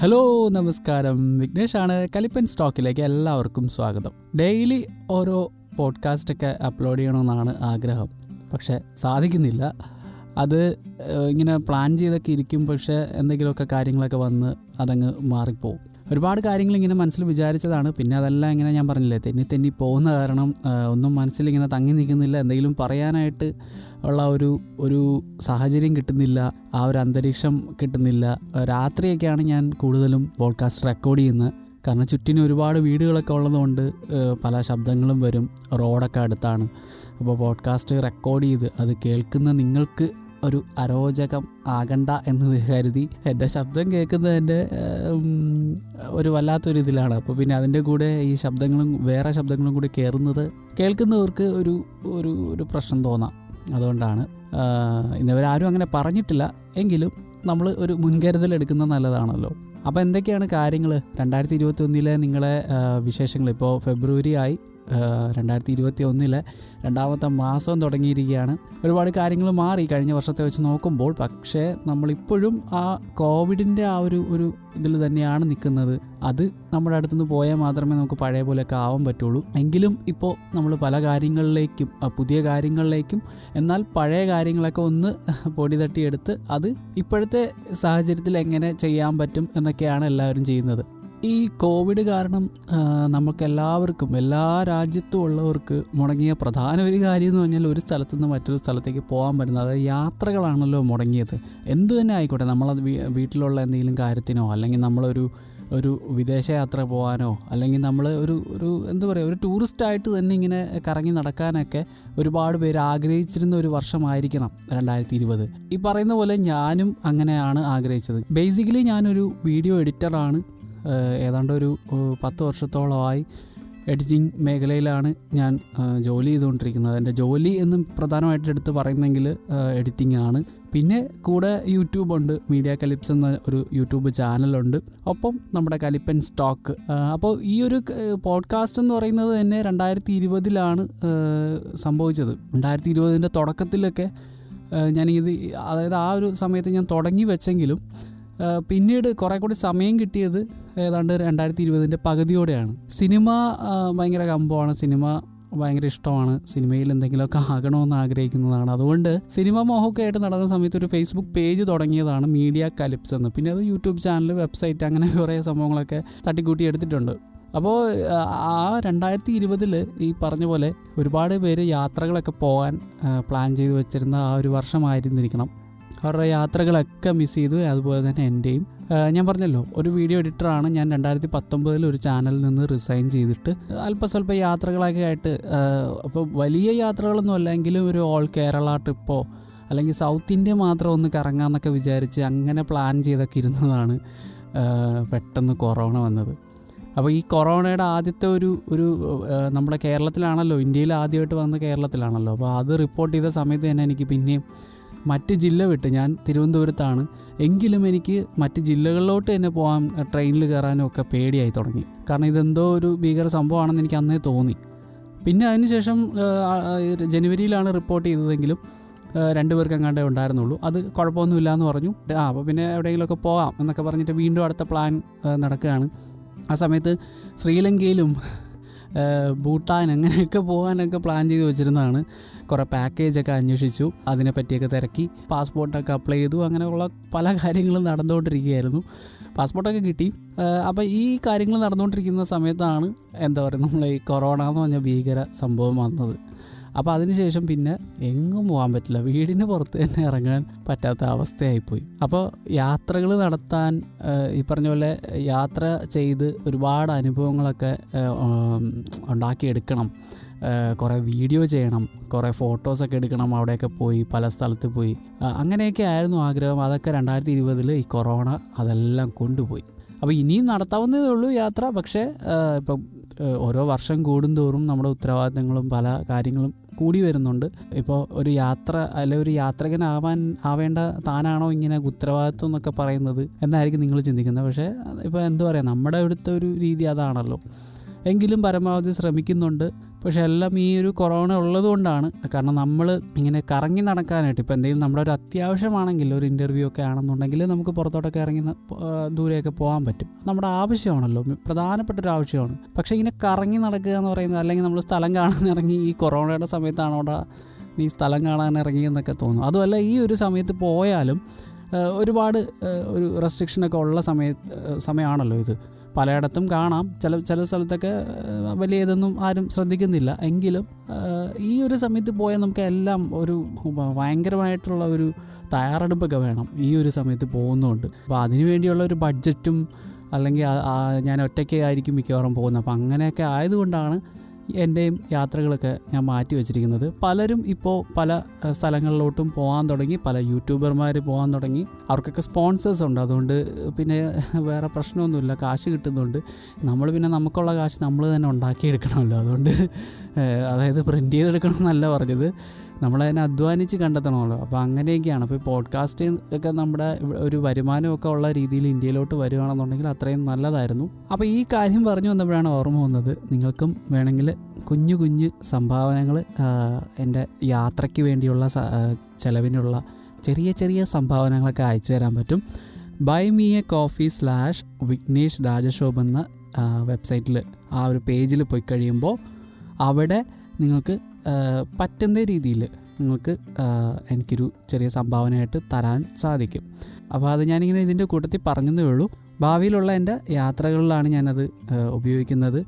Hello നമസ്കാരം. വിഘ്നേഷ് ആണ് കലിപ്പൻ സ്റ്റോക്കിലേക്ക് എല്ലാവർക്കും സ്വാഗതം. ഡെയിലി ഓരോ പോഡ്കാസ്റ്റൊക്കെ അപ്ലോഡ് ചെയ്യണമെന്നാണ് ആഗ്രഹം. പക്ഷെ സാധിക്കുന്നില്ല. അത് ഇങ്ങനെ പ്ലാൻ ചെയ്തൊക്കെ ഇരിക്കും. പക്ഷേ എന്തെങ്കിലുമൊക്കെ കാര്യങ്ങളൊക്കെ വന്ന് അതങ്ങ് മാറിപ്പോവും. ഒരുപാട് കാര്യങ്ങൾ ഇങ്ങനെ മനസ്സിൽ വിചാരിച്ചതാണ്. പിന്നെ അതെല്ലാം ഇങ്ങനെ ഞാൻ പറഞ്ഞില്ലേ തെന്നി തെന്നി പോകുന്ന കാരണം ഒന്നും മനസ്സിൽ ഇങ്ങനെ തങ്ങി നിൽക്കുന്നില്ല. എന്തെങ്കിലും പറയാനായിട്ട് ഉള്ള ഒരു ഒരു സാഹചര്യം കിട്ടുന്നില്ല. ആ ഒരു അന്തരീക്ഷം കിട്ടുന്നില്ല. രാത്രിയൊക്കെയാണ് ഞാൻ കൂടുതലും പോഡ്കാസ്റ്റ് റെക്കോർഡ് ചെയ്യുന്നത്. കാരണം ചുറ്റിന് ഒരുപാട് വീടുകളൊക്കെ ഉള്ളതുകൊണ്ട് പല ശബ്ദങ്ങളും വരും. റോഡൊക്കെ അടുത്താണ്. അപ്പോൾ പോഡ്കാസ്റ്റ് റെക്കോർഡ് ചെയ്ത് അത് കേൾക്കുന്ന നിങ്ങൾക്ക് ഒരു അരോചകം ആകണ്ട എന്ന് കരുതി എന്റെ ശബ്ദം കേൾക്കുന്നതിന്റെ ഒരു വല്ലാത്തൊരു ഇതിലാണ്. അപ്പോൾ പിന്നെ അതിന്റെ കൂടെ ഈ ശബ്ദങ്ങളും വേറെ ശബ്ദങ്ങളും കൂടി കയറുന്നത് കേൾക്കുന്നവർക്ക് ഒരു ഒരു ഒരു പ്രശ്നം തോന്നാം. അതുകൊണ്ടാണ്. ഇന്നവരെ ആരും അങ്ങനെ പറഞ്ഞിട്ടില്ല. എങ്കിലും നമ്മൾ ഒരു മുൻകരുതൽ എടുക്കുന്നത് നല്ലതാണല്ലോ. അപ്പോൾ എന്തൊക്കെയാണ് കാര്യങ്ങൾ രണ്ടായിരത്തി ഇരുപത്തി ഒന്നിലെ നിങ്ങളെ വിശേഷങ്ങൾ. ഇപ്പോൾ ഫെബ്രുവരി ആയി. രണ്ടായിരത്തി ഇരുപത്തി ഒന്നിലെ രണ്ടാമത്തെ മാസം തുടങ്ങിയിരിക്കുകയാണ്. ഒരുപാട് കാര്യങ്ങൾ മാറി കഴിഞ്ഞ വർഷത്തെ വെച്ച് നോക്കുമ്പോൾ പക്ഷേ നമ്മളിപ്പോഴും ആ കോവിഡിന്റെ ആ ഒരു ഒരു ഇതിൽ തന്നെയാണ് നിൽക്കുന്നത്. അത് നമ്മുടെ അടുത്തുനിന്ന് പോയാൽ മാത്രമേ നമുക്ക് പഴയ പോലെയൊക്കെ ആവാൻ പറ്റുള്ളൂ. എങ്കിലും ഇപ്പോൾ നമ്മൾ പല കാര്യങ്ങളിലേക്കും പുതിയ കാര്യങ്ങളിലേക്കും എന്നാൽ പഴയ കാര്യങ്ങളൊക്കെ ഒന്ന് പൊടി തട്ടിയെടുത്ത് അത് ഇപ്പോഴത്തെ സാഹചര്യത്തിൽ എങ്ങനെ ചെയ്യാൻ പറ്റും എന്നൊക്കെയാണ് എല്ലാവരും ചെയ്യുന്നത്. ഈ കോവിഡ് കാരണം നമുക്കെല്ലാവർക്കും എല്ലാ രാജ്യത്തും ഉള്ളവർക്ക് മുടങ്ങിയ പ്രധാന ഒരു കാര്യം എന്ന് പറഞ്ഞാൽ ഒരു സ്ഥലത്തു നിന്ന് മറ്റൊരു സ്ഥലത്തേക്ക് പോകാൻ പറ്റുന്നത് അതായത് യാത്രകളാണല്ലോ മുടങ്ങിയത്. എന്തു തന്നെ ആയിക്കോട്ടെ നമ്മളത് വീട്ടിലുള്ള എന്തെങ്കിലും കാര്യത്തിനോ അല്ലെങ്കിൽ നമ്മളൊരു ഒരു വിദേശയാത്ര പോകാനോ അല്ലെങ്കിൽ നമ്മൾ ഒരു ഒരു എന്താ പറയുക ഒരു ടൂറിസ്റ്റായിട്ട് തന്നെ ഇങ്ങനെ കറങ്ങി നടക്കാനൊക്കെ ഒരുപാട് പേര് ആഗ്രഹിച്ചിരുന്ന ഒരു വർഷമായിരിക്കണം രണ്ടായിരത്തി ഇരുപത് ഈ പറയുന്ന പോലെ ഞാനും അങ്ങനെയാണ് ആഗ്രഹിച്ചത്. ബേസിക്കലി ഞാനൊരു വീഡിയോ എഡിറ്ററാണ്. ഏതാണ്ട് ഒരു പത്ത് വർഷത്തോളമായി എഡിറ്റിംഗ് മേഖലയിലാണ് ഞാൻ ജോലി ചെയ്തുകൊണ്ടിരിക്കുന്നത്. എന്റെ ജോലി എന്ന് പ്രധാനമായിട്ട് എടുത്ത് പറയുന്നെങ്കിൽ എഡിറ്റിംഗ് ആണ്. പിന്നെ കൂടെ യൂട്യൂബുണ്ട് മീഡിയ കലിപ്സ് എന്ന ഒരു യൂട്യൂബ് ചാനലുണ്ട് ഒപ്പം നമ്മുടെ കലിപ്പൻ സ്റ്റോക്ക്. അപ്പോൾ ഈ ഒരു പോഡ്കാസ്റ്റ് എന്ന് പറയുന്നത് തന്നെ രണ്ടായിരത്തി ഇരുപതിലാണ് സംഭവിച്ചത്. രണ്ടായിരത്തി ഇരുപതിന്റെ തുടക്കത്തിലൊക്കെ ഞാനിത് അതായത് ആ ഒരു സമയത്ത് ഞാൻ തുടങ്ങി വെച്ചെങ്കിലും പിന്നീട് കുറെ കൂടി സമയം കിട്ടിയത് ഏതാണ്ട് രണ്ടായിരത്തി ഇരുപതിന്റെ പകുതിയോടെയാണ്. സിനിമ ഭയങ്കര കമ്പമാണ് സിനിമ ഭയങ്കര ഇഷ്ടമാണ് സിനിമയിൽ എന്തെങ്കിലുമൊക്കെ ആകണമെന്ന് ആഗ്രഹിക്കുന്നതാണ്. അതുകൊണ്ട് സിനിമ മോഹമൊക്കെ ആയിട്ട് നടന്ന സമയത്ത് ഒരു ഫേസ്ബുക്ക് പേജ് തുടങ്ങിയതാണ് മീഡിയ കലിപ്സ് എന്ന്. പിന്നെ അത് യൂട്യൂബ് ചാനൽ വെബ്സൈറ്റ് അങ്ങനെ കുറേ സംഭവങ്ങളൊക്കെ തട്ടിക്കൂട്ടി എടുത്തിട്ടുണ്ട്. അപ്പോൾ ആ രണ്ടായിരത്തി ഇരുപതിൽ ഈ പറഞ്ഞ പോലെ ഒരുപാട് പേര് യാത്രകളൊക്കെ പോകാൻ പ്ലാൻ ചെയ്ത് വെച്ചിരുന്ന ആ ഒരു വർഷമായിരുന്നിരിക്കണം. അവരുടെ യാത്രകളൊക്കെ മിസ് ചെയ്തു. അതുപോലെ തന്നെ എന്റെയും ഞാൻ പറഞ്ഞല്ലോ ഒരു വീഡിയോ എഡിറ്ററാണ് ഞാൻ രണ്ടായിരത്തി പത്തൊമ്പതിൽ ഒരു ചാനലിൽ നിന്ന് റിസൈൻ ചെയ്തിട്ട്. അല്പസ്വല്പം യാത്രകളൊക്കെ ആയിട്ട് അപ്പോൾ വലിയ യാത്രകളൊന്നും അല്ലെങ്കിലും ഒരു ഓൾ കേരള ട്രിപ്പോ അല്ലെങ്കിൽ സൗത്ത് ഇന്ത്യ മാത്രം ഒന്ന് കറങ്ങാമെന്നൊക്കെ വിചാരിച്ച് അങ്ങനെ പ്ലാൻ ചെയ്തൊക്കെ ഇരുന്നതാണ് പെട്ടെന്ന് കൊറോണ വന്നത്. അപ്പോൾ ഈ കൊറോണയുടെ ആദ്യത്തെ ഒരു ഒരു നമ്മുടെ കേരളത്തിലാണല്ലോ ഇന്ത്യയിൽ ആദ്യമായിട്ട് വന്ന കേരളത്തിലാണല്ലോ. അപ്പോൾ അത് റിപ്പോർട്ട് ചെയ്ത സമയത്ത് തന്നെ എനിക്ക് പിന്നെയും മറ്റ് ജില്ല വിട്ട് ഞാൻ തിരുവനന്തപുരത്താണ്. എങ്കിലും എനിക്ക് മറ്റ് ജില്ലകളിലോട്ട് തന്നെ പോകാൻ ട്രെയിനിൽ കയറാനും ഒക്കെ പേടിയായി തുടങ്ങി. കാരണം ഇതെന്തോ ഒരു ഭീകര സംഭവമാണെന്ന് എനിക്ക് അന്നേ തോന്നി. പിന്നെ അതിനുശേഷം ജനുവരിയിലാണ് റിപ്പോർട്ട് ചെയ്തതെങ്കിലും രണ്ടു പേർക്ക് അങ്ങാണ്ടേ ഉണ്ടായിരുന്നുള്ളൂ. അത് കുഴപ്പമൊന്നുമില്ല എന്ന് പറഞ്ഞു. ആ അപ്പോൾ പിന്നെ എവിടെയെങ്കിലുമൊക്കെ പോകാം എന്നൊക്കെ പറഞ്ഞിട്ട് വീണ്ടും അടുത്ത പ്ലാൻ നടക്കുകയാണ്. ആ സമയത്ത് ശ്രീലങ്കയിലും ഭൂട്ടാൻ അങ്ങനെയൊക്കെ പോകാനൊക്കെ പ്ലാൻ ചെയ്ത് വെച്ചിരുന്നതാണ്. കുറേ പാക്കേജൊക്കെ അന്വേഷിച്ചു അതിനെപ്പറ്റിയൊക്കെ തിരക്കി. പാസ്പോർട്ടൊക്കെ അപ്ലൈ ചെയ്തു അങ്ങനെയുള്ള പല കാര്യങ്ങളും നടന്നുകൊണ്ടിരിക്കുകയായിരുന്നു. പാസ്പോർട്ടൊക്കെ കിട്ടി. അപ്പോൾ ഈ കാര്യങ്ങൾ നടന്നുകൊണ്ടിരിക്കുന്ന സമയത്താണ് എന്താ പറയുക നമ്മൾ ഈ കൊറോണ എന്ന് പറഞ്ഞ ഭീകര സംഭവം വന്നത്. അപ്പോൾ അതിനുശേഷം പിന്നെ എങ്ങും പോകാൻ പറ്റില്ല. വീടിന് പുറത്ത് തന്നെ ഇറങ്ങാൻ പറ്റാത്ത അവസ്ഥയായിപ്പോയി. അപ്പോൾ യാത്രകൾ നടത്താൻ ഈ പറഞ്ഞ പോലെ യാത്ര ചെയ്ത് ഒരുപാട് അനുഭവങ്ങളൊക്കെ ഉണ്ടാക്കിയെടുക്കണം. കുറേ വീഡിയോ ചെയ്യണം കുറേ ഫോട്ടോസൊക്കെ എടുക്കണം അവിടെയൊക്കെ പോയി പല സ്ഥലത്ത് പോയി. അങ്ങനെയൊക്കെ ആയിരുന്നു ആഗ്രഹം. അതൊക്കെ രണ്ടായിരത്തി ഇരുപതിൽ ഈ കൊറോണ അതെല്ലാം കൊണ്ടുപോയി. അപ്പോൾ ഇനിയും നടത്താവുന്നതേ ഉള്ളൂ യാത്ര. പക്ഷേ ഇപ്പം ഓരോ വർഷം കൂടുന്തോറും നമ്മുടെ ഉത്തരവാദിത്തങ്ങളും പല കാര്യങ്ങളും കൂടി വരുന്നുണ്ട്. ഇപ്പോൾ ഒരു യാത്ര അല്ലെ ഒരു യാത്രകനാവാൻ ആവേണ്ട താനാണോ ഇങ്ങനെ ഉത്തരവാദിത്വം എന്നൊക്കെ പറയുന്നത്? എന്നായിരിക്കും നിങ്ങൾ ചിന്തിക്കുന്നത്. പക്ഷേ ഇപ്പോൾ എന്താ പറയുക നമ്മുടെ ഇവിടുത്തെ ഒരു രീതി അതാണല്ലോ. എങ്കിലും പരമാവധി ശ്രമിക്കുന്നുണ്ട്. പക്ഷെ എല്ലാം ഈ ഒരു കൊറോണ ഉള്ളതുകൊണ്ടാണ് കാരണം നമ്മൾ ഇങ്ങനെ കറങ്ങി നടക്കാനായിട്ട് ഇപ്പോൾ എന്തെങ്കിലും നമ്മുടെ ഒരു അത്യാവശ്യമാണെങ്കിൽ ഒരു ഇന്റർവ്യൂ ഒക്കെ ആണെന്നുണ്ടെങ്കിൽ നമുക്ക് പുറത്തോട്ടൊക്കെ ഇറങ്ങി ദൂരെയൊക്കെ പോകാൻ പറ്റും. നമ്മുടെ ആവശ്യമാണല്ലോ. പ്രധാനപ്പെട്ട ഒരു ആവശ്യമാണ്. പക്ഷേ ഇങ്ങനെ കറങ്ങി നടക്കുക എന്ന് പറയുന്നത് അല്ലെങ്കിൽ നമ്മൾ സ്ഥലം കാണാൻ ഇറങ്ങി ഈ കൊറോണയുടെ സമയത്താണ് അവിടെ നീ സ്ഥലം കാണാൻ ഇറങ്ങി എന്നൊക്കെ തോന്നും അതുമല്ല ഈ ഒരു സമയത്ത് പോയാലും ഒരുപാട് ഒരു റെസ്ട്രിക്ഷനൊക്കെ ഉള്ള സമയത്ത് സമയമാണല്ലോ ഇത്. പലയിടത്തും കാണാം. ചില ചില സ്ഥലത്തൊക്കെ വലിയ ഇതൊന്നും ആരും ശ്രദ്ധിക്കുന്നില്ല. എങ്കിലും ഈ ഒരു സമയത്ത് പോയാൽ നമുക്ക് എല്ലാം ഒരു ഭയങ്കരമായിട്ടുള്ള ഒരു തയ്യാറെടുപ്പൊക്കെ വേണം ഈ ഒരു സമയത്ത് പോകുന്നതുകൊണ്ട്. അപ്പോൾ അതിനു വേണ്ടിയുള്ള ഒരു ബഡ്ജറ്റും അല്ലെങ്കിൽ ഞാൻ ഒറ്റയ്ക്ക് ആയിരിക്കും മിക്കവാറും പോകുന്നത്. അപ്പോൾ അങ്ങനെയൊക്കെ ആയതുകൊണ്ടാണ് എന്റെയും യാത്രകളൊക്കെ ഞാൻ മാറ്റി വെച്ചിരിക്കുന്നത്. പലരും ഇപ്പോൾ പല സ്ഥലങ്ങളിലോട്ടും പോകാൻ തുടങ്ങി പല യൂട്യൂബർമാർ പോകാൻ തുടങ്ങി. അവർക്കൊക്കെ സ്പോൺസേഴ്സ് ഉണ്ട്. അതുകൊണ്ട് പിന്നെ വേറെ പ്രശ്നമൊന്നുമില്ല. കാശ് കിട്ടുന്നുണ്ട്. നമ്മൾ പിന്നെ നമുക്കുള്ള കാശ് നമ്മൾ തന്നെ ഉണ്ടാക്കിയെടുക്കണമല്ലോ. അതുകൊണ്ട് അതായത് പ്രിന്റ് ചെയ്തെടുക്കണം എന്നല്ല പറഞ്ഞത്. നമ്മളതിനെ അധ്വാനിച്ച് കണ്ടെത്തണമല്ലോ. അപ്പോൾ അങ്ങനെയൊക്കെയാണ്. അപ്പോൾ ഈ പോഡ്കാസ്റ്റ് ഒക്കെ നമ്മുടെ ഒരു വരുമാനമൊക്കെ ഉള്ള രീതിയിൽ ഇന്ത്യയിലോട്ട് വരികയാണെന്നുണ്ടെങ്കിൽ അത്രയും നല്ലതായിരുന്നു. അപ്പോൾ ഈ കാര്യം പറഞ്ഞു വന്നപ്പോഴാണ് ഓർമ്മ വന്നത്. നിങ്ങൾക്കും വേണമെങ്കിൽ കുഞ്ഞു കുഞ്ഞു സംഭാവനകൾ എന്റെ യാത്രയ്ക്ക് വേണ്ടിയുള്ള ചിലവിനുള്ള ചെറിയ ചെറിയ സംഭാവനകളൊക്കെ അയച്ചു തരാൻ പറ്റും. Buy me a coffee slash Vignesh Rajashobh എന്ന വെബ്സൈറ്റിൽ ആ ഒരു പേജിൽ പോയി കഴിയുമ്പോൾ അവിടെ നിങ്ങൾക്ക് പറ്റുന്ന രീതിയിൽ നിങ്ങൾക്ക് എനിക്കൊരു ചെറിയ സംഭാവനയായിട്ട് തരാൻ സാധിക്കും. അപ്പോൾ അത് ഞാനിങ്ങനെ ഇതിന്റെ കൂട്ടത്തിൽ പറഞ്ഞതേ ഉള്ളൂ. ഭാവിയിലുള്ള എന്റെ യാത്രകളിലാണ് ഞാനത് ഉപയോഗിക്കുന്നത്.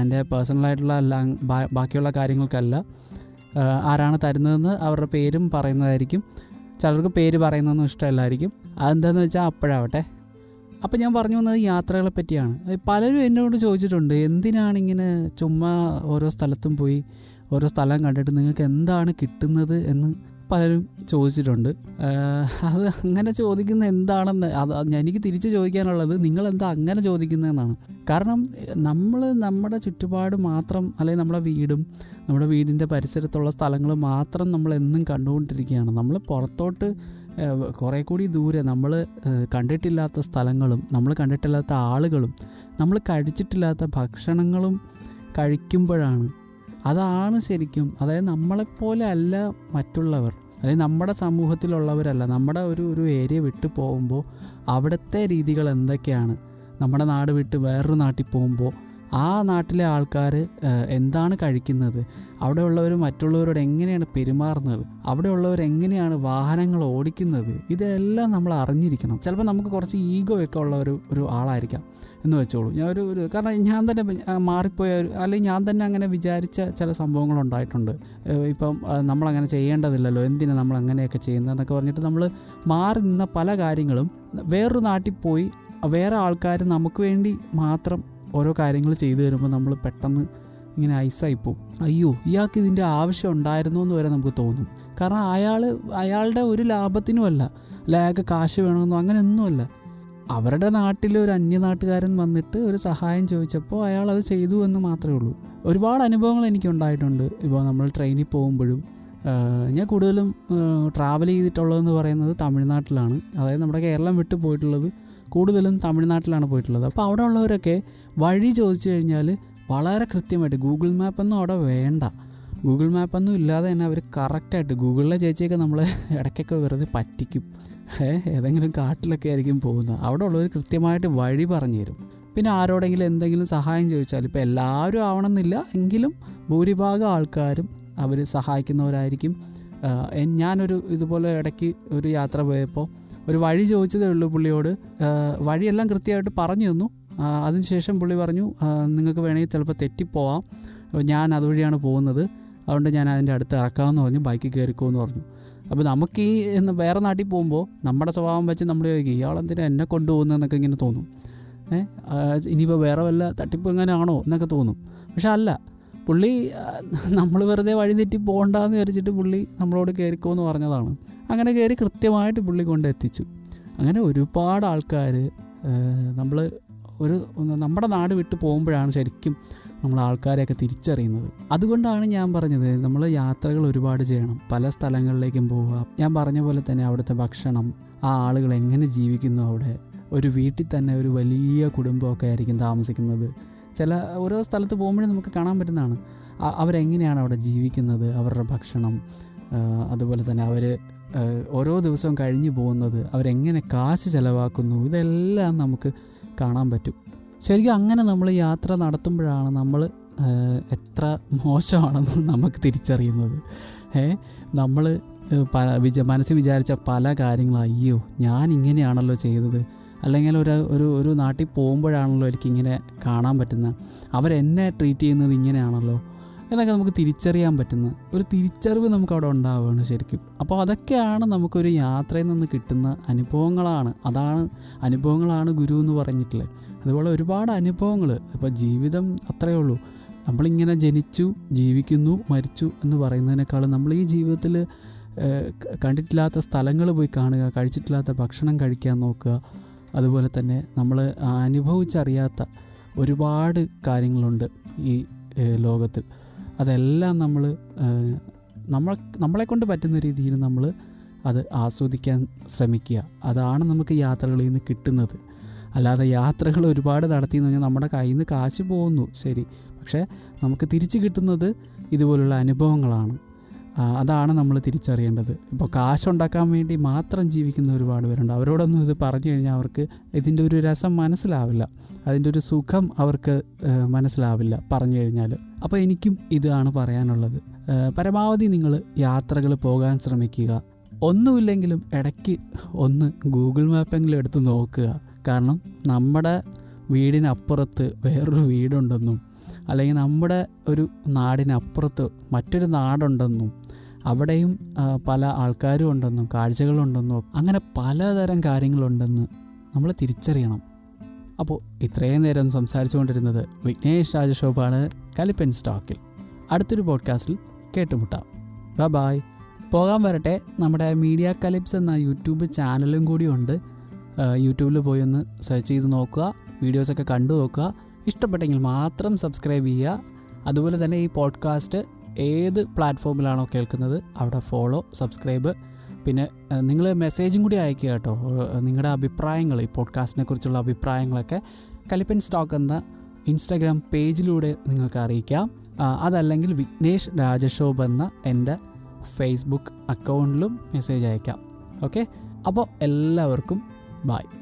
എന്റെ പേഴ്സണലായിട്ടുള്ള ബാക്കിയുള്ള കാര്യങ്ങൾക്കല്ല. ആരാണ് തരുന്നതെന്ന് അവരുടെ പേരും പറയുന്നതായിരിക്കും. ചിലർക്ക് പേര് പറയുന്നതൊന്നും ഇഷ്ടമല്ലായിരിക്കും. അതെന്താണെന്ന് വെച്ചാൽ അപ്പോഴാവട്ടെ. അപ്പം ഞാൻ പറഞ്ഞു വന്നത് യാത്രകളെ പറ്റിയാണ്. പലരും എന്നോട് ചോദിച്ചിട്ടുണ്ട് എന്തിനാണ് ഇങ്ങനെ ചുമ്മാ ഓരോ സ്ഥലത്തും പോയി ഓരോ സ്ഥലം കണ്ടിട്ട് നിങ്ങൾക്ക് എന്താണ് കിട്ടുന്നത് എന്ന് പലരും ചോദിച്ചിട്ടുണ്ട്. അത് അങ്ങനെ ചോദിക്കുന്ന എന്താണെന്ന് അത് എനിക്ക് തിരിച്ച് ചോദിക്കാനുള്ളത് നിങ്ങൾ എന്താ അങ്ങനെ ചോദിക്കുന്നതെന്നാണ്. കാരണം നമ്മൾ നമ്മുടെ ചുറ്റുപാട് മാത്രം അല്ലെങ്കിൽ നമ്മുടെ വീടും നമ്മുടെ വീടിന്റെ പരിസരത്തുള്ള സ്ഥലങ്ങൾ മാത്രം നമ്മൾ എന്നും കണ്ടുകൊണ്ടിരിക്കുകയാണ്. നമ്മൾ പുറത്തോട്ട് കുറേ കൂടി ദൂരെ നമ്മൾ കണ്ടിട്ടില്ലാത്ത സ്ഥലങ്ങളും നമ്മൾ കണ്ടിട്ടില്ലാത്ത ആളുകളും നമ്മൾ കഴിച്ചിട്ടില്ലാത്ത ഭക്ഷണങ്ങളും കഴിക്കുമ്പോഴാണ് അതാണ് ശരിക്കും. അതായത് നമ്മളെപ്പോലെ അല്ല മറ്റുള്ളവർ. അല്ലെങ്കിൽ നമ്മുടെ സമൂഹത്തിലുള്ളവരല്ല. നമ്മുടെ ഒരു ഒരു ഏരിയ വിട്ടു പോകുമ്പോൾ അവിടുത്തെ രീതികൾ എന്തൊക്കെയാണ്? നമ്മുടെ നാട് വിട്ട് വേറൊരു നാട്ടിൽ പോകുമ്പോൾ ആ നാട്ടിലെ ആൾക്കാർ എന്താണ് കഴിക്കുന്നത്? അവിടെയുള്ളവർ മറ്റുള്ളവരോട് എങ്ങനെയാണ് പെരുമാറുന്നത്? അവിടെയുള്ളവർ എങ്ങനെയാണ് വാഹനങ്ങൾ ഓടിക്കുന്നത്? ഇതെല്ലാം നമ്മൾ അറിഞ്ഞിരിക്കണം. ചിലപ്പോൾ നമുക്ക് കുറച്ച് ഈഗോ ഒക്കെ ഉള്ള ഒരു ഒരു ആളായിരിക്കാം എന്ന് വെച്ചോളൂ. ഞാൻ ഒരു ഒരു കാരണം ഞാൻ തന്നെ മാറിപ്പോയ ഒരു അല്ലെങ്കിൽ ഞാൻ തന്നെ അങ്ങനെ വിചാരിച്ച ചില സംഭവങ്ങൾ ഉണ്ടായിട്ടുണ്ട്. ഇപ്പം നമ്മളങ്ങനെ ചെയ്യേണ്ടതില്ലല്ലോ. എന്തിനാണ് നമ്മൾ അങ്ങനെയൊക്കെ ചെയ്യുന്നതെന്നൊക്കെ പറഞ്ഞിട്ട് നമ്മൾ മാറി നിന്ന പല കാര്യങ്ങളും വേറൊരു നാട്ടിൽ പോയി വേറെ ആൾക്കാർ നമുക്ക് വേണ്ടി മാത്രം ഓരോ കാര്യങ്ങൾ ചെയ്തു തരുമ്പോൾ നമ്മൾ പെട്ടെന്ന് ഇങ്ങനെ ഐസായി പോകും അയ്യോ ഇയാൾക്ക് ഇതിന്റെ ആവശ്യം ഉണ്ടായിരുന്നു എന്ന് വരെ നമുക്ക് തോന്നും. കാരണം അയാൾ അയാളുടെ ഒരു ലാഭത്തിനുമല്ല അല്ല. അയാൾക്ക് കാശ് വേണമെന്നോ അങ്ങനെയൊന്നുമല്ല അവരുടെ നാട്ടിൽ ഒരു അന്യനാട്ടുകാരൻ വന്നിട്ട് ഒരു സഹായം ചോദിച്ചപ്പോൾ അയാൾ അത് ചെയ്തു എന്ന് മാത്രമേ ഉള്ളൂ. ഒരുപാട് അനുഭവങ്ങൾ എനിക്ക് ഉണ്ടായിട്ടുണ്ട്. ഇപ്പോൾ നമ്മൾ ട്രെയിനിൽ പോകുമ്പോഴും ഞാൻ കൂടുതലും ട്രാവൽ ചെയ്തിട്ടുള്ളതെന്ന് പറയുന്നത് തമിഴ്നാട്ടിലാണ്. അതായത് നമ്മുടെ കേരളം വിട്ടു പോയിട്ടുള്ളത് കൂടുതലും തമിഴ്നാട്ടിലാണ് പോയിട്ടുള്ളത്. അപ്പോൾ അവിടെ ഉള്ളവരൊക്കെ വഴി ചോദിച്ചു കഴിഞ്ഞാൽ വളരെ കൃത്യമായിട്ട് ഗൂഗിൾ മാപ്പൊന്നും അവിടെ വേണ്ട. ഗൂഗിൾ മാപ്പൊന്നും ഇല്ലാതെ തന്നെ അവർ കറക്റ്റായിട്ട് ഗൂഗിളിലെ ചേച്ചിയൊക്കെ നമ്മളെ ഇടയ്ക്കൊക്കെ വെറുതെ പറ്റിക്കും. ഏതെങ്കിലും കാട്ടിലൊക്കെ ആയിരിക്കും പോകുന്നത്. അവിടെ ഉള്ളവർ കൃത്യമായിട്ട് വഴി പറഞ്ഞു തരും. പിന്നെ ആരോടെങ്കിലും എന്തെങ്കിലും സഹായം ചോദിച്ചാൽ ഇപ്പോൾ എല്ലാവരും ആവണമെന്നില്ല. എങ്കിലും ഭൂരിഭാഗം ആൾക്കാരും അവർ സഹായിക്കുന്നവരായിരിക്കും. ഞാനൊരു ഇതുപോലെ ഇടയ്ക്ക് ഒരു യാത്ര പോയപ്പോൾ ഒരു വഴി ചോദിച്ചതേ ഉള്ളൂ പുള്ളിയോട്. വഴിയെല്ലാം കൃത്യമായിട്ട് പറഞ്ഞു തന്നു. അതിനുശേഷം പുള്ളി പറഞ്ഞു നിങ്ങൾക്ക് വേണമെങ്കിൽ ചിലപ്പോൾ തെറ്റിപ്പോവാം. ഞാൻ അതുവഴിയാണ് പോകുന്നത്. അതുകൊണ്ട് ഞാൻ അതിന്റെ അടുത്ത് ഇറക്കാമെന്ന് പറഞ്ഞു ബൈക്കിൽ കയറിക്കോന്ന് പറഞ്ഞു. അപ്പോൾ നമുക്ക് ഈ എന്ന് വേറെ നാട്ടിൽ പോകുമ്പോൾ നമ്മുടെ സ്വഭാവം വെച്ച് നമ്മൾ ചോദിക്കും ഇയാളെന്തിനാ എന്നെ കൊണ്ടുപോകുന്നതെന്നൊക്കെ ഇങ്ങനെ തോന്നും. ഏഹ് ഇനിയിപ്പോൾ വേറെ വല്ല തട്ടിപ്പ് എങ്ങനെ ആണോ എന്നൊക്കെ തോന്നും. പക്ഷെ അല്ല പുള്ളി നമ്മൾ വെറുതെ വഴി തെറ്റി പോകണ്ടെന്ന് വിചാരിച്ചിട്ട് പുള്ളി നമ്മളോട് കയറിക്കോന്ന് പറഞ്ഞതാണ്. അങ്ങനെ കയറി കൃത്യമായിട്ട് പുള്ളി കൊണ്ട് എത്തിച്ചു. അങ്ങനെ ഒരുപാട് ആൾക്കാർ നമ്മൾ ഒരു നമ്മുടെ നാട് വിട്ട് പോകുമ്പോഴാണ് ശരിക്കും നമ്മൾ ആൾക്കാരെയൊക്കെ തിരിച്ചറിയുന്നത്. അതുകൊണ്ടാണ് ഞാൻ പറഞ്ഞത് നമ്മൾ യാത്രകൾ ഒരുപാട് ചെയ്യണം. പല സ്ഥലങ്ങളിലേക്കും പോവുക. ഞാൻ പറഞ്ഞ പോലെ തന്നെ അവിടുത്തെ ഭക്ഷണം ആ ആളുകൾ എങ്ങനെ ജീവിക്കുന്നു അവിടെ. ഒരു വീട്ടിൽ തന്നെ ഒരു വലിയ കുടുംബമൊക്കെ ആയിരിക്കും താമസിക്കുന്നത്. ചില ഓരോ സ്ഥലത്ത് പോകുമ്പോഴും നമുക്ക് കാണാൻ പറ്റുന്നതാണ്. അവരെങ്ങനെയാണ് അവിടെ ജീവിക്കുന്നത്? അവരുടെ ഭക്ഷണം അതുപോലെ തന്നെ അവർ ഓരോ ദിവസവും കഴിഞ്ഞു പോകുന്നത് അവരെങ്ങനെ കാശ് ചിലവാക്കുന്നു ഇതെല്ലാം നമുക്ക് കാണാൻ പറ്റും. ശരിക്കും അങ്ങനെ നമ്മൾ യാത്ര നടത്തുമ്പോഴാണ് നമ്മൾ എത്ര മോശമാണെന്ന് നമുക്ക് തിരിച്ചറിയുന്നത്. ഏ നമ്മൾ വിച മനസ്സിൽ വിചാരിച്ച പല കാര്യങ്ങളും അയ്യോ ഞാൻ ഇങ്ങനെയാണല്ലോ ചെയ്തത്. അല്ലെങ്കിൽ ഒരു ഒരു ഒരു നാട്ടിൽ പോകുമ്പോഴാണല്ലോ എനിക്കിങ്ങനെ കാണാൻ പറ്റുന്നത്. അവരെന്നെ ട്രീറ്റ് ചെയ്യുന്നത് ഇങ്ങനെയാണല്ലോ. എന്നൊക്കെ നമുക്ക് തിരിച്ചറിയാൻ പറ്റുന്ന ഒരു തിരിച്ചറിവ് നമുക്ക് അവിടെ ഉണ്ടാവുകയാണ് ശരിക്കും. അപ്പോൾ അതൊക്കെയാണ് നമുക്കൊരു യാത്രയിൽ നിന്ന് കിട്ടുന്ന അനുഭവങ്ങളാണ്. അതാണ് അനുഭവങ്ങളാണ് ഗുരു എന്ന് പറഞ്ഞിട്ടുള്ളത്. അതുപോലെ ഒരുപാട് അനുഭവങ്ങൾ. ഇപ്പോൾ ജീവിതം അത്രയേ ഉള്ളൂ. നമ്മളിങ്ങനെ ജനിച്ചു ജീവിക്കുന്നു മരിച്ചു എന്ന് പറയുന്നതിനേക്കാളും നമ്മൾ ഈ ജീവിതത്തിൽ കണ്ടിട്ടില്ലാത്ത സ്ഥലങ്ങൾ പോയി കാണുക കഴിച്ചിട്ടില്ലാത്ത ഭക്ഷണം കഴിക്കാൻ നോക്കുക അതുപോലെ തന്നെ നമ്മൾ അനുഭവിച്ചറിയാത്ത ഒരുപാട് കാര്യങ്ങളുണ്ട് ഈ ലോകത്തിൽ. അതെല്ലാം നമ്മൾ നമ്മൾ നമ്മളെ കൊണ്ട് പറ്റുന്ന രീതിയിൽ നമ്മൾ അത് ആസ്വദിക്കാൻ ശ്രമിക്കുക. അതാണ് നമുക്ക് യാത്രകളിൽ നിന്ന് കിട്ടുന്നത്. അല്ലാതെ യാത്രകൾ ഒരുപാട് നടത്തി എന്ന് പറഞ്ഞാൽ നമ്മുടെ കയ്യിൽ നിന്ന് കാശ് പോകുന്നു ശരി. പക്ഷേ നമുക്ക് തിരിച്ചു കിട്ടുന്നത് ഇതുപോലുള്ള അനുഭവങ്ങളാണ്. അതാണ് നമ്മൾ തിരിച്ചറിയേണ്ടത്. ഇപ്പോൾ കാശുണ്ടാക്കാൻ വേണ്ടി മാത്രം ജീവിക്കുന്ന ഒരുപാട് പേരുണ്ട്. അവരോടൊന്നും ഇത് പറഞ്ഞു കഴിഞ്ഞാൽ അവർക്ക് ഇതിന്റെ ഒരു രസം മനസ്സിലാവില്ല. അതിന്റെ ഒരു സുഖം അവർക്ക് മനസ്സിലാവില്ല പറഞ്ഞു കഴിഞ്ഞാൽ അപ്പോൾ എനിക്കും ഇതാണ് പറയാനുള്ളത്. പരമാവധി നിങ്ങൾ യാത്രകൾ പോകാൻ ശ്രമിക്കുക. ഒന്നുമില്ലെങ്കിലും ഇടയ്ക്ക് ഒന്ന് ഗൂഗിൾ മാപ്പെങ്കിലും എടുത്ത് നോക്കുക. കാരണം നമ്മുടെ വീടിനപ്പുറത്ത് വേറൊരു വീടുണ്ടെന്നും അല്ലെങ്കിൽ നമ്മുടെ ഒരു നാടിനപ്പുറത്ത് മറ്റൊരു നാടുണ്ടെന്നും അവിടെയും പല ആൾക്കാരും ഉണ്ടെന്നും കാഴ്ചകളുണ്ടെന്നും അങ്ങനെ പലതരം കാര്യങ്ങളുണ്ടെന്ന് നമ്മൾ തിരിച്ചറിയണം. അപ്പോൾ ഇത്രയും നേരം സംസാരിച്ചുകൊണ്ടിരുന്നത് വിഘ്നേഷ് രാജശോഭാണ് കലിപ്പൻ സ്റ്റോക്കിൽ. അടുത്തൊരു പോഡ്കാസ്റ്റിൽ കേട്ടുമുട്ടാം. ബ ബായ് പോകാൻ വരട്ടെ. നമ്മുടെ മീഡിയ കലിപ്സ് എന്ന യൂട്യൂബ് ചാനലും കൂടി ഉണ്ട്. യൂട്യൂബിൽ പോയി ഒന്ന് സെർച്ച് ചെയ്ത് നോക്കുക വീഡിയോസൊക്കെ കണ്ടു നോക്കുക. ഇഷ്ടപ്പെട്ടെങ്കിൽ മാത്രം സബ്സ്ക്രൈബ് ചെയ്യുക. അതുപോലെ തന്നെ ഈ പോഡ്കാസ്റ്റ് ഏത് പ്ലാറ്റ്ഫോമിലാണോ കേൾക്കുന്നത് അവിടെ ഫോളോ സബ്സ്ക്രൈബ് പിന്നെ നിങ്ങൾ മെസ്സേജും കൂടി അയക്കുക കേട്ടോ. നിങ്ങളുടെ അഭിപ്രായങ്ങൾ ഈ പോഡ്കാസ്റ്റിനെ കുറിച്ചുള്ള അഭിപ്രായങ്ങളൊക്കെ കലിപ്പൻ സ്റ്റോക്ക് എന്ന ഇൻസ്റ്റാഗ്രാം പേജിലൂടെ നിങ്ങൾക്ക് അറിയിക്കാം. അതല്ലെങ്കിൽ വിഘ്നേഷ് രാജശോഭ് എന്ന എന്റെ ഫേസ്ബുക്ക് അക്കൗണ്ടിലും മെസ്സേജ് അയക്കാം ഓക്കെ അപ്പോൾ എല്ലാവർക്കും ബായ്